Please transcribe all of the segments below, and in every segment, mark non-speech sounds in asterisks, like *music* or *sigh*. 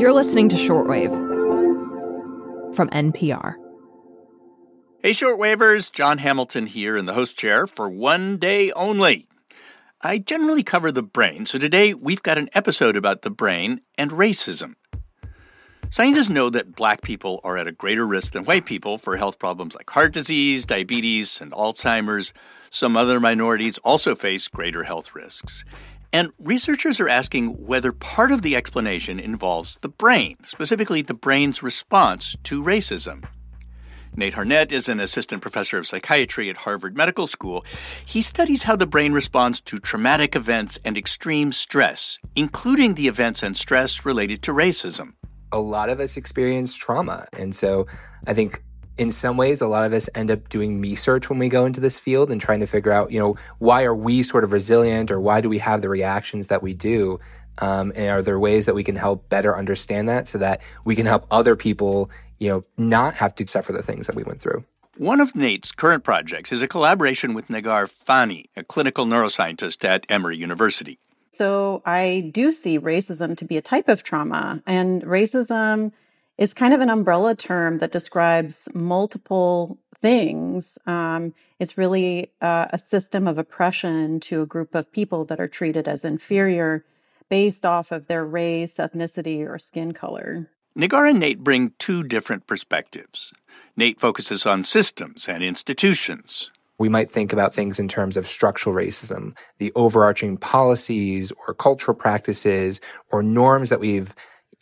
You're listening to Short Wave from NPR. Hey, shortwavers, Jon Hamilton here in the host chair for one day only. I generally cover the brain, so today we've got an episode about the brain and racism. Scientists know that black people are at a greater risk than white people for health problems like heart disease, diabetes, and Alzheimer's. Some other minorities also face greater health risks. And researchers are asking whether part of the explanation involves the brain, specifically the brain's response to racism. Nate Harnett is an assistant professor of psychiatry at Harvard Medical School. He studies how the brain responds to traumatic events and extreme stress, including the events and stress related to racism a lot of us experience trauma. And so I think in some ways, a lot of us end up doing me search when we go into this field and trying to figure out, you know, why are we sort of resilient or why do we have the reactions that we do? Um, and are there ways that we can help better understand that so that we can help other people, you know, not have to suffer the things that we went through? One of Nate's current projects is a collaboration with Negar Fani, a clinical neuroscientist at Emory University. So I do see racism to be a type of trauma and racism is kind of an umbrella term that describes multiple things. Um, it's really uh, a system of oppression to a group of people that are treated as inferior based off of their race, ethnicity, or skin color. Negar and Nate bring two different perspectives. Nate focuses on systems and institutions, we might think about things in terms of structural racism, the overarching policies or cultural practices or norms that we've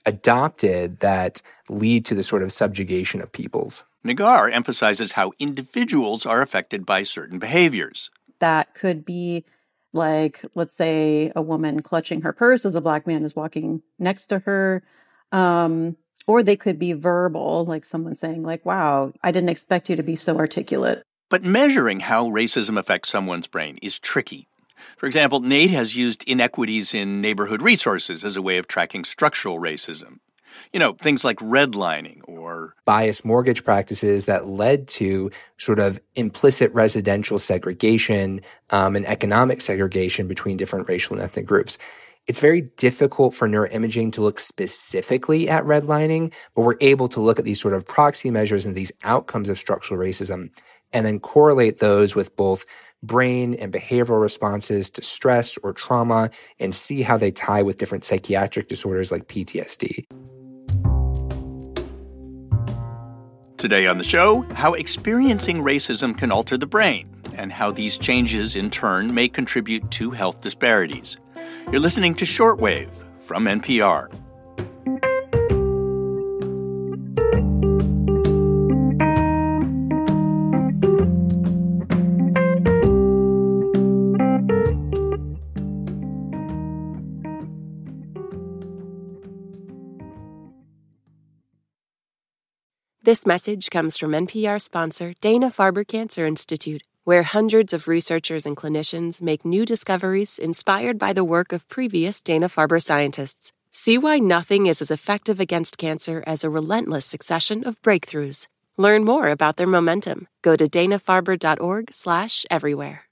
adopted that lead to the sort of subjugation of peoples. Negar emphasizes how individuals are affected by certain behaviors. That could be like, let's say, a woman clutching her purse as a black man is walking next to her. Um, or they could be verbal, like someone saying, like, wow, I didn't expect you to be so articulate. But measuring how racism affects someone's brain is tricky. For example, Nate has used inequities in neighborhood resources as a way of tracking structural racism. You know, things like redlining or biased mortgage practices that led to sort of implicit residential segregation um, and economic segregation between different racial and ethnic groups. It's very difficult for neuroimaging to look specifically at redlining, but we're able to look at these sort of proxy measures and these outcomes of structural racism and then correlate those with both brain and behavioral responses to stress or trauma and see how they tie with different psychiatric disorders like PTSD. Today on the show, how experiencing racism can alter the brain and how these changes in turn may contribute to health disparities. You're listening to Short Wave from NPR. This message comes from NPR sponsor Dana Farber Cancer Institute, where hundreds of researchers and clinicians make new discoveries inspired by the work of previous Dana Farber scientists. See why nothing is as effective against cancer as a relentless succession of breakthroughs. Learn more about their momentum. Go to danafarber.org/everywhere.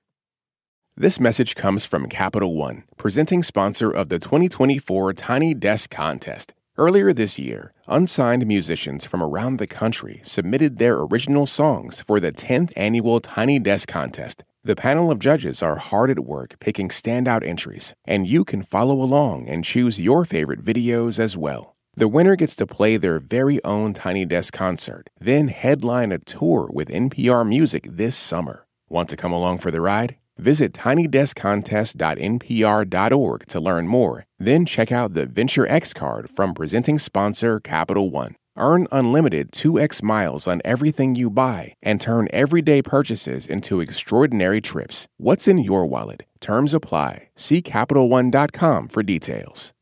This message comes from Capital One, presenting sponsor of the 2024 Tiny Desk Contest. Earlier this year, unsigned musicians from around the country submitted their original songs for the 10th annual Tiny Desk Contest. The panel of judges are hard at work picking standout entries, and you can follow along and choose your favorite videos as well. The winner gets to play their very own Tiny Desk concert, then headline a tour with NPR Music this summer. Want to come along for the ride? Visit tinydeskcontest.npr.org to learn more. Then check out the Venture X card from presenting sponsor Capital One. Earn unlimited 2x miles on everything you buy and turn everyday purchases into extraordinary trips. What's in your wallet? Terms apply. See CapitalOne.com for details.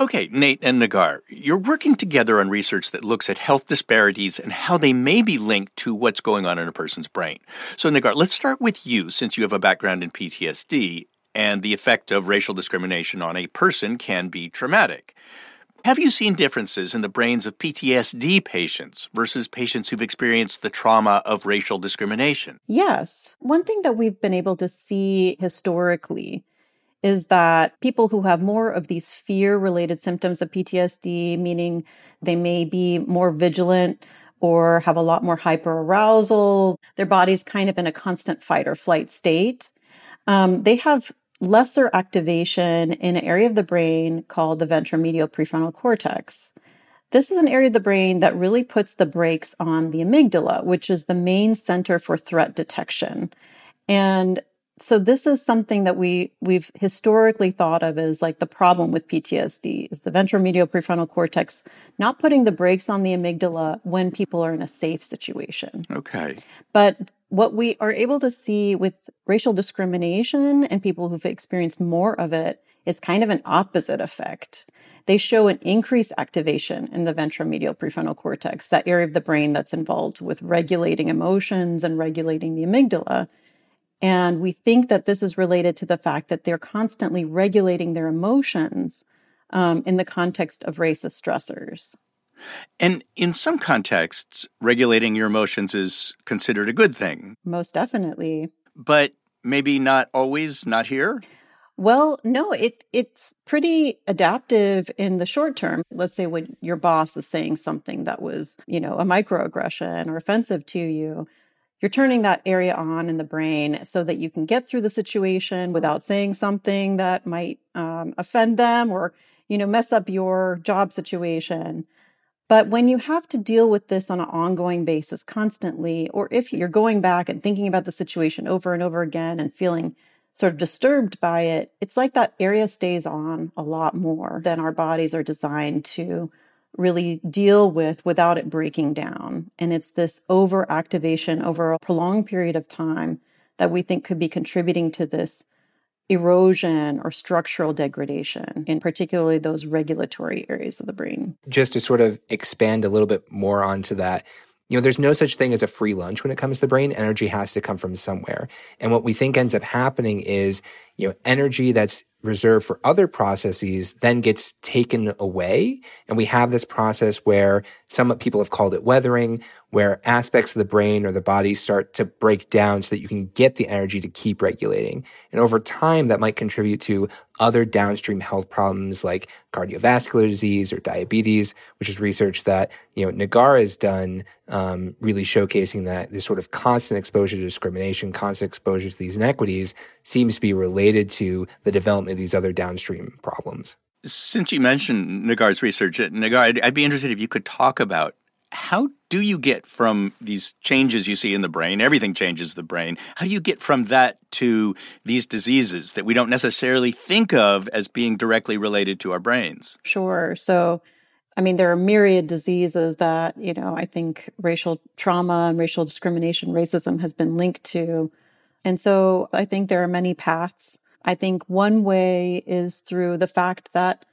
Okay, Nate and Negar, you're working together on research that looks at health disparities and how they may be linked to what's going on in a person's brain. So, Negar, let's start with you since you have a background in PTSD and the effect of racial discrimination on a person can be traumatic. Have you seen differences in the brains of PTSD patients versus patients who've experienced the trauma of racial discrimination? Yes. One thing that we've been able to see historically is that people who have more of these fear related symptoms of PTSD, meaning they may be more vigilant or have a lot more hyperarousal, their body's kind of in a constant fight or flight state. Um, they have lesser activation in an area of the brain called the ventromedial prefrontal cortex. This is an area of the brain that really puts the brakes on the amygdala, which is the main center for threat detection. And so this is something that we we've historically thought of as like the problem with PTSD is the ventromedial prefrontal cortex not putting the brakes on the amygdala when people are in a safe situation. Okay. But what we are able to see with racial discrimination and people who've experienced more of it is kind of an opposite effect. They show an increased activation in the ventromedial prefrontal cortex, that area of the brain that's involved with regulating emotions and regulating the amygdala. And we think that this is related to the fact that they're constantly regulating their emotions um, in the context of racist stressors. And in some contexts, regulating your emotions is considered a good thing. Most definitely. But maybe not always, not here? Well, no, it it's pretty adaptive in the short term. Let's say when your boss is saying something that was, you know, a microaggression or offensive to you, you're turning that area on in the brain so that you can get through the situation without saying something that might um, offend them or you know mess up your job situation. But when you have to deal with this on an ongoing basis constantly or if you're going back and thinking about the situation over and over again and feeling sort of disturbed by it it's like that area stays on a lot more than our bodies are designed to really deal with without it breaking down. And it's this overactivation over a prolonged period of time that we think could be contributing to this erosion or structural degradation in particularly those regulatory areas of the brain. Just to sort of expand a little bit more onto that, you know, there's no such thing as a free lunch when it comes to the brain. Energy has to come from somewhere. And what we think ends up happening is, you know, energy that's reserved for other processes then gets taken away. And we have this process where some people have called it weathering, where aspects of the brain or the body start to break down so that you can get the energy to keep regulating. And over time, that might contribute to other downstream health problems like cardiovascular disease or diabetes, which is research that, you know, Negar has done, um, really showcasing that this sort of constant exposure to discrimination, constant exposure to these inequities seems to be related to the development of these other downstream problems. Since you mentioned Negar's research, Negar, I'd, I'd be interested if you could talk about how do you get from these changes you see in the brain? Everything changes the brain. How do you get from that to these diseases that we don't necessarily think of as being directly related to our brains? Sure. So, I mean, there are myriad diseases that, you know, I think racial trauma and racial discrimination, racism has been linked to. And so I think there are many paths. I think one way is through the fact that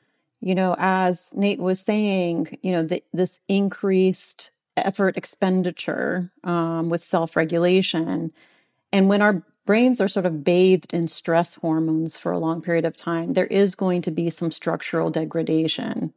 you know, as Nate was saying, you know, the, this increased effort expenditure um, with self regulation. And when our brains are sort of bathed in stress hormones for a long period of time, there is going to be some structural degradation.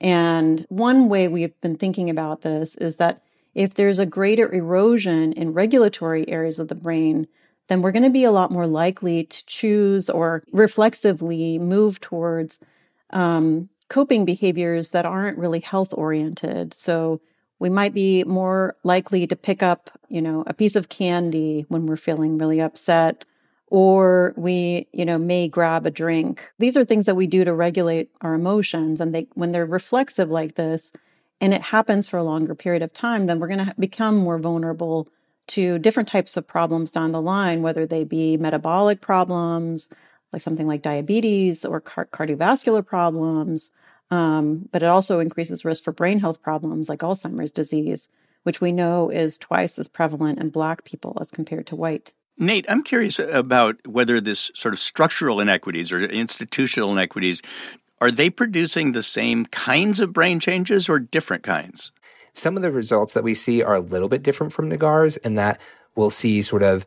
And one way we've been thinking about this is that if there's a greater erosion in regulatory areas of the brain, then we're going to be a lot more likely to choose or reflexively move towards um, coping behaviors that aren't really health oriented. So we might be more likely to pick up, you know, a piece of candy when we're feeling really upset, or we, you know, may grab a drink. These are things that we do to regulate our emotions. And they, when they're reflexive like this, and it happens for a longer period of time, then we're going to become more vulnerable to different types of problems down the line, whether they be metabolic problems, like something like diabetes or car- cardiovascular problems. Um, but it also increases risk for brain health problems like Alzheimer's disease, which we know is twice as prevalent in Black people as compared to white. Nate, I'm curious about whether this sort of structural inequities or institutional inequities are they producing the same kinds of brain changes or different kinds? Some of the results that we see are a little bit different from Negar's in that we'll see sort of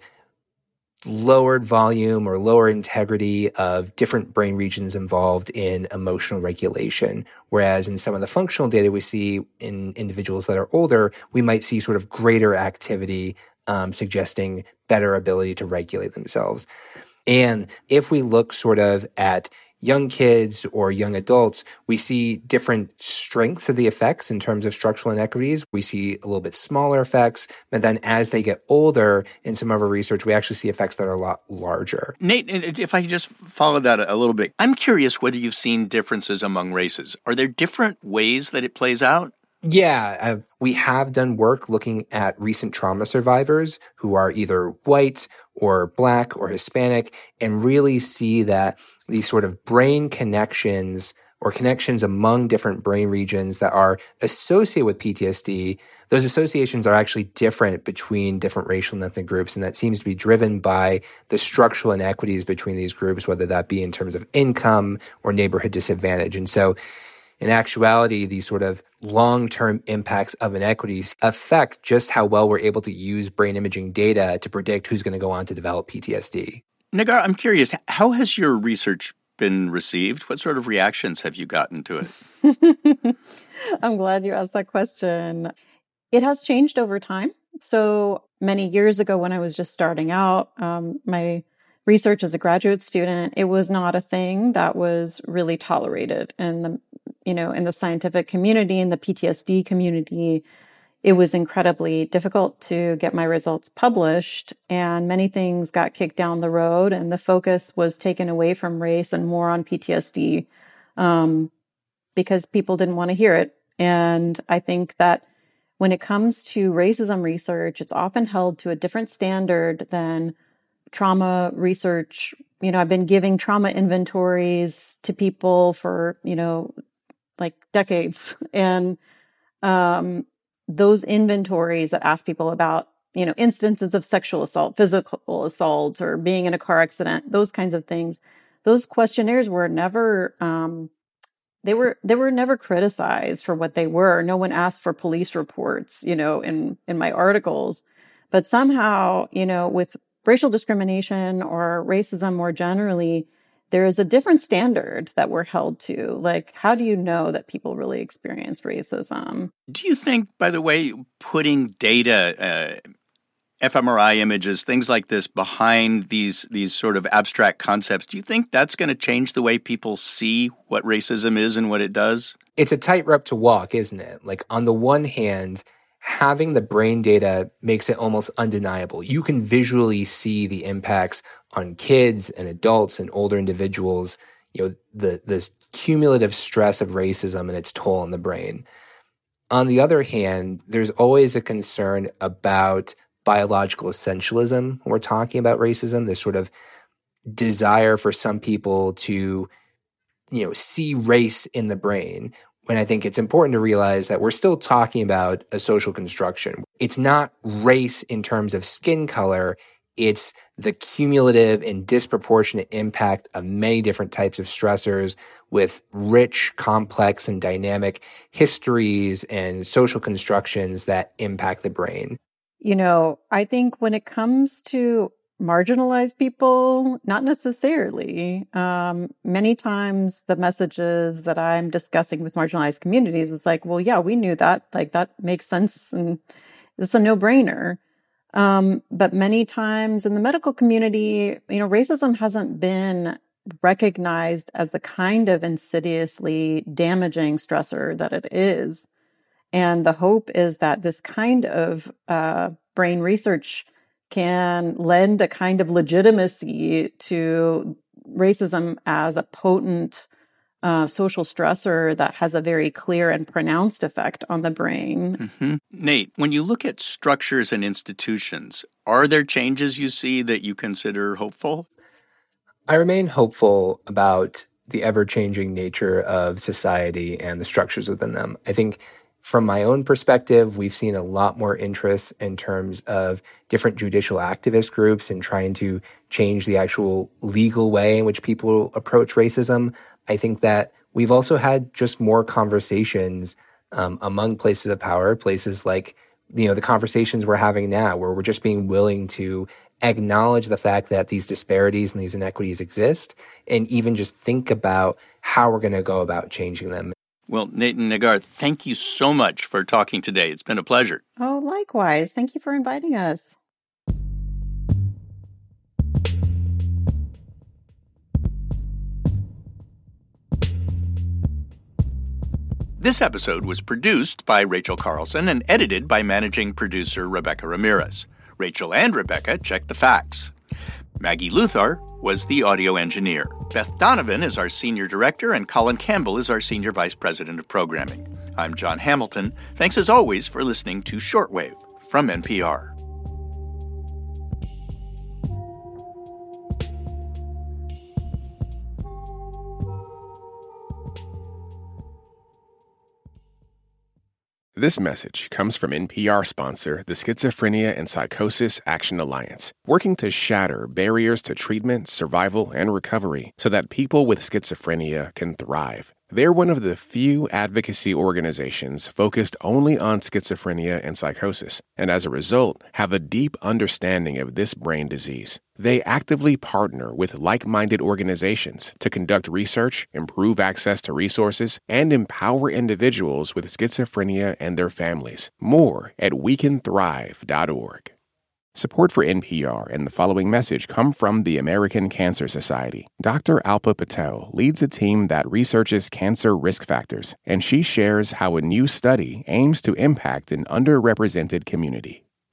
lowered volume or lower integrity of different brain regions involved in emotional regulation. Whereas in some of the functional data we see in individuals that are older, we might see sort of greater activity, um, suggesting better ability to regulate themselves. And if we look sort of at young kids or young adults, we see different strengths of the effects in terms of structural inequities. We see a little bit smaller effects. But then as they get older, in some of our research, we actually see effects that are a lot larger. Nate, if I just follow that a little bit, I'm curious whether you've seen differences among races. Are there different ways that it plays out? Yeah, uh, we have done work looking at recent trauma survivors who are either white or black or Hispanic and really see that these sort of brain connections or connections among different brain regions that are associated with PTSD, those associations are actually different between different racial and ethnic groups. And that seems to be driven by the structural inequities between these groups, whether that be in terms of income or neighborhood disadvantage. And so in actuality, these sort of long-term impacts of inequities affect just how well we're able to use brain imaging data to predict who's going to go on to develop PTSD. Negar, I'm curious, how has your research been received? What sort of reactions have you gotten to it? *laughs* I'm glad you asked that question. It has changed over time. So many years ago, when I was just starting out, um, my research as a graduate student, it was not a thing that was really tolerated in the, you know, in the scientific community, in the PTSD community it was incredibly difficult to get my results published and many things got kicked down the road and the focus was taken away from race and more on PTSD um, because people didn't want to hear it. And I think that when it comes to racism research, it's often held to a different standard than trauma research. You know, I've been giving trauma inventories to people for, you know, like decades. And um, those inventories that ask people about, you know, instances of sexual assault, physical assault, or being in a car accident, those kinds of things, those questionnaires were never, um, they were they were never criticized for what they were. No one asked for police reports, you know, in in my articles. But somehow, you know, with racial discrimination or racism more generally, there is a different standard that we're held to. Like, how do you know that people really experience racism? Do you think, by the way, putting data, uh, fMRI images, things like this behind these these sort of abstract concepts, do you think that's going to change the way people see what racism is and what it does? It's a tightrope to walk, isn't it? Like on the one hand, having the brain data makes it almost undeniable. You can visually see the impacts on kids and adults and older individuals, you know, the, this cumulative stress of racism and its toll on the brain. On the other hand, there's always a concern about biological essentialism when we're talking about racism, this sort of desire for some people to, you know, see race in the brain. When I think it's important to realize that we're still talking about a social construction. It's not race in terms of skin color. It's the cumulative and disproportionate impact of many different types of stressors with rich, complex, and dynamic histories and social constructions that impact the brain. You know, I think when it comes to marginalized people, not necessarily. Um, many times the messages that I'm discussing with marginalized communities is like, well, yeah, we knew that. Like that makes sense and it's a no brainer. Um, but many times in the medical community, you know, racism hasn't been recognized as the kind of insidiously damaging stressor that it is. And the hope is that this kind of uh, brain research can lend a kind of legitimacy to racism as a potent uh, social stressor that has a very clear and pronounced effect on the brain. Mm-hmm. Nate, when you look at structures and institutions, are there changes you see that you consider hopeful? I remain hopeful about the ever changing nature of society and the structures within them. I think from my own perspective, we've seen a lot more interest in terms of different judicial activist groups and trying to change the actual legal way in which people approach racism. I think that we've also had just more conversations um, among places of power, places like you know the conversations we're having now, where we're just being willing to acknowledge the fact that these disparities and these inequities exist, and even just think about how we're going to go about changing them. Well, Nate and Negar, thank you so much for talking today. It's been a pleasure. Oh, likewise. Thank you for inviting us. This episode was produced by Rachel Carlson and edited by managing producer Rebecca Ramirez. Rachel and Rebecca check the facts. Maggie Luthar was the audio engineer. Beth Donovan is our senior director, and Colin Campbell is our senior vice president of programming. I'm Jon Hamilton. Thanks as always for listening to Short Wave from NPR. This message comes from NPR sponsor, the Schizophrenia and Psychosis Action Alliance, working to shatter barriers to treatment, survival, and recovery so that people with schizophrenia can thrive. They're one of the few advocacy organizations focused only on schizophrenia and psychosis, and as a result, have a deep understanding of this brain disease. They actively partner with like minded organizations to conduct research, improve access to resources, and empower individuals with schizophrenia and their families. More at wecanthrive.org. Support for NPR and the following message come from the American Cancer Society. Dr. Alpa Patel leads a team that researches cancer risk factors, and she shares how a new study aims to impact an underrepresented community.